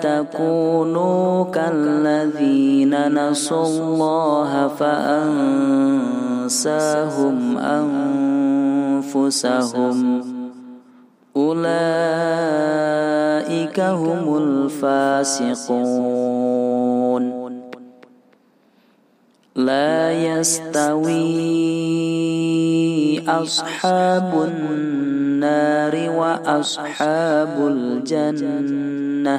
تكونوا كالذين نسوا الله فأنساهم أنفسهم. أولئك هم الفاسقون. لا يستوي أصحاب النار وأصحاب الجنة.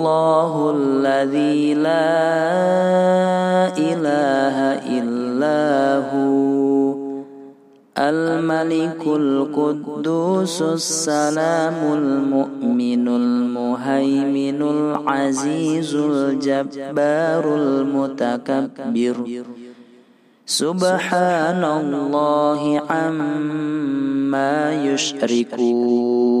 الله الذي لا إله إلا هو. الملك القدوس السلام المؤمن المهيمن العزيز الجبار المتكبر. سبحان الله عما يشركون.